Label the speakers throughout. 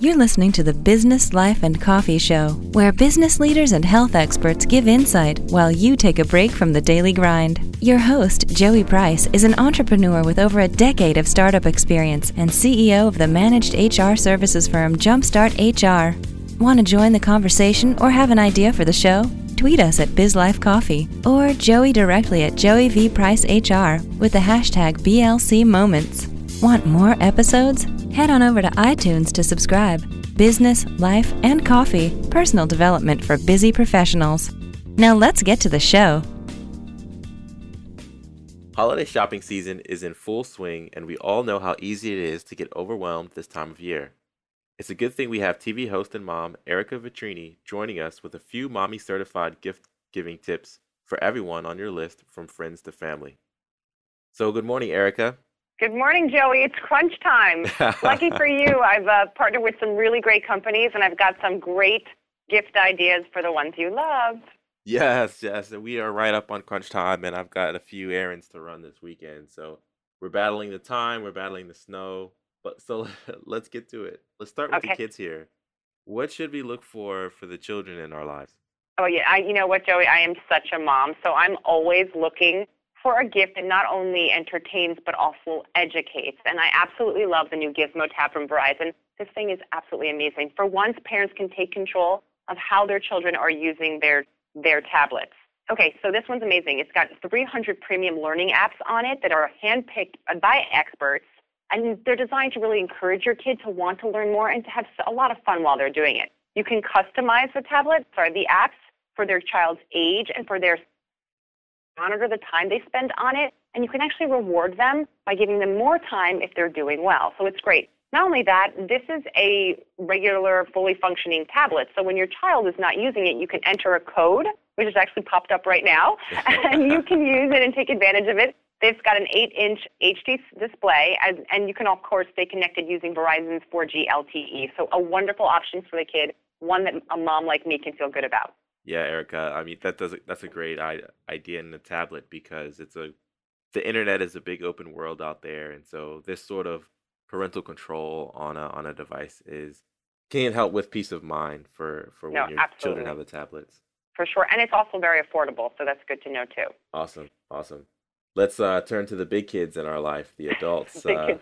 Speaker 1: You're listening to the Business, Life, and Coffee Show, where business leaders and health experts give insight while you take a break from the daily grind. Your host, Joey Price, is an entrepreneur with over a decade of startup experience and CEO of the managed HR services firm Jumpstart HR. Want to join the conversation or have an idea for the show? Tweet us at BizLifeCoffee or Joey directly at Joey V Price HR with the hashtag BLC Moments. Want more episodes? Head on over to iTunes to subscribe. Business, life, and coffee personal development for busy professionals. Now let's get to the show.
Speaker 2: Holiday shopping season is in full swing, and we all know how easy it is to get overwhelmed this time of year. It's a good thing we have TV host and mom Erica Vetrini joining us with a few mommy certified gift giving tips for everyone on your list from friends to family. So, good morning, Erica.
Speaker 3: Good morning, Joey. It's crunch time. Lucky for you, I've uh, partnered with some really great companies, and I've got some great gift ideas for the ones you love.
Speaker 2: Yes, yes. We are right up on crunch time, and I've got a few errands to run this weekend. So we're battling the time, we're battling the snow. But so let's get to it. Let's start with
Speaker 3: Okay.
Speaker 2: the kids here. What should we look for for the children in our lives?
Speaker 3: Oh yeah, I, you know what, Joey? I am such a mom, so I'm always looking for a gift that not only entertains but also educates. And I absolutely love the new Gizmo tab from Verizon. This thing is absolutely amazing. For once, parents can take control of how their children are using their their tablets. Okay, so this one's amazing. It's got 300 premium learning apps on it that are handpicked by experts, and they're designed to really encourage your kid to want to learn more and to have a lot of fun while they're doing it. You can customize the tablet, sorry, the apps for their child's age and for their monitor the time they spend on it, and you can actually reward them by giving them more time if they're doing well. So it's great. Not only that, this is a regular, fully functioning tablet. So when your child is not using it, you can enter a code, which is actually popped up right now, and you can use it and take advantage of it. They've got an 8-inch HD display, and, and you can, of course, stay connected using Verizon's 4G LTE. So a wonderful option for the kid, one that a mom like me can feel good about.
Speaker 2: Yeah, Erica. I mean, that does that's a great idea in the tablet because it's a the internet is a big open world out there, and so this sort of parental control on a on a device is can help with peace of mind for for
Speaker 3: No,
Speaker 2: when your children
Speaker 3: absolutely.
Speaker 2: have the tablets.
Speaker 3: For sure. And it's also very affordable, so that's good to know too.
Speaker 2: Awesome, awesome. Let's uh, turn to the big kids in our life, the adults.
Speaker 3: Big
Speaker 2: uh.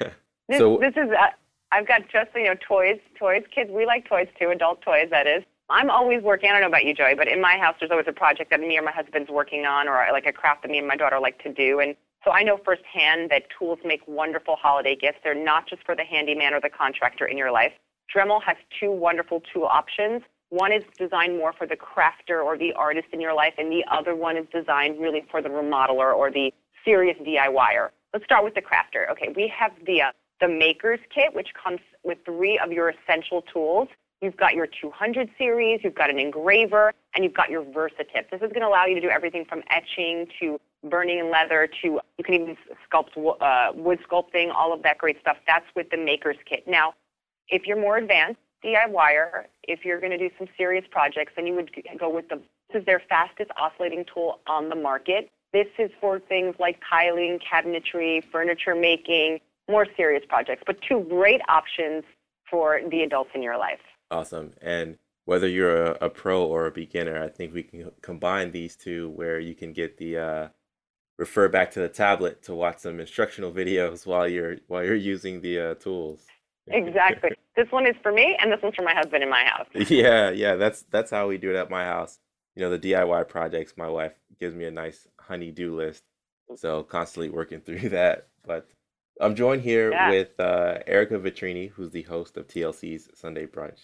Speaker 3: This,
Speaker 2: so
Speaker 3: this is, uh, I've got just, you know, toys, toys. Kids, we like toys too, adult toys, that is. I'm always working, I don't know about you, Joey, but in my house, there's always a project that me or my husband's working on or like a craft that me and my daughter like to do. And so I know firsthand that tools make wonderful holiday gifts. They're not just for the handyman or the contractor in your life. Dremel has two wonderful tool options. One is designed more for the crafter or the artist in your life, and the other one is designed really for the remodeler or the serious DIYer. Let's start with the crafter. Okay, we have the uh, the maker's kit, which comes with three of your essential tools. You've got your 200 series, you've got an engraver, and you've got your VersaTip. This is going to allow you to do everything from etching to burning in leather to you can even sculpt uh, wood sculpting, all of that great stuff. That's with the maker's kit. Now, if you're more advanced DIYer, if you're going to do some serious projects, then you would go with the this is their fastest oscillating tool on the market. This is for things like tiling, cabinetry, furniture making, more serious projects, but two great options for the adults in your life.
Speaker 2: Awesome. And whether you're a, a pro or a beginner, I think we can combine these two where you can get the uh, refer back to the tablet to watch some instructional videos while you're while you're using the uh, tools.
Speaker 3: Exactly. this one is for me, and this one's for my husband in my house.
Speaker 2: Yeah, yeah, that's that's how we do it at my house. You know, the DIY projects, my wife gives me a nice honey-do list. So constantly working through that. But I'm joined here
Speaker 3: Yeah.
Speaker 2: with uh, Erica Vitrini, who's the host of TLC's Sunday Brunch.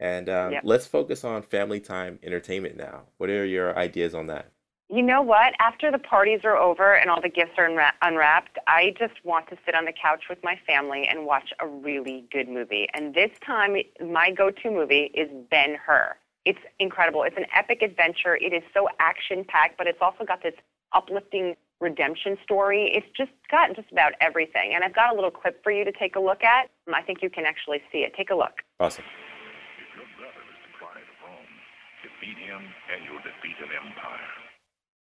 Speaker 2: And um,
Speaker 3: Yep.
Speaker 2: let's focus on family time entertainment now. What are your ideas on that?
Speaker 3: You know what? After the parties are over and all the gifts are unwra- unwrapped, I just want to sit on the couch with my family and watch a really good movie. And this time, my go to movie is Ben Hur. It's incredible. It's an epic adventure. It is so action packed, but it's also got this uplifting redemption story. It's just got just about everything. And I've got a little clip for you to take a look at. I think you can actually see it. Take a look.
Speaker 2: Awesome.
Speaker 4: If your brother is the Clyde of Rome, defeat him and you'll defeat an empire.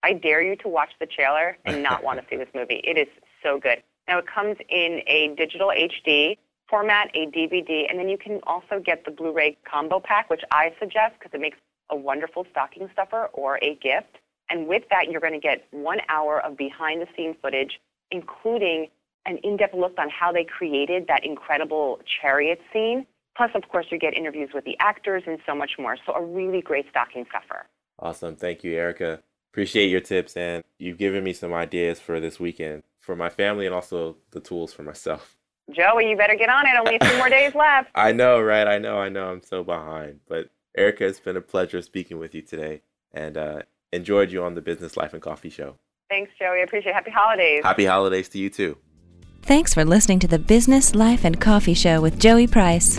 Speaker 3: I dare you to watch the trailer and not want to see this movie. It is so good. Now it comes in a digital HD. format, a DVD, and then you can also get the Blu-ray combo pack, which I suggest because it makes a wonderful stocking stuffer or a gift. And with that, you're going to get one hour of behind-the-scenes footage, including an in-depth look on how they created that incredible chariot scene. Plus, of course, you get interviews with the actors and so much more. So a really great stocking stuffer.
Speaker 2: Awesome. Thank you, Erica. Appreciate your tips, and you've given me some ideas for this weekend for my family and also the tools for myself.
Speaker 3: Joey, you better get on it. Only a few more days left.
Speaker 2: I know, right? I know, I know. I'm so behind. But Erica, it's been a pleasure speaking with you today and uh, enjoyed you on the Business Life and Coffee Show.
Speaker 3: Thanks, Joey. I appreciate it. Happy holidays.
Speaker 2: Happy holidays to you too.
Speaker 1: Thanks for listening to the Business Life and Coffee Show with Joey Price.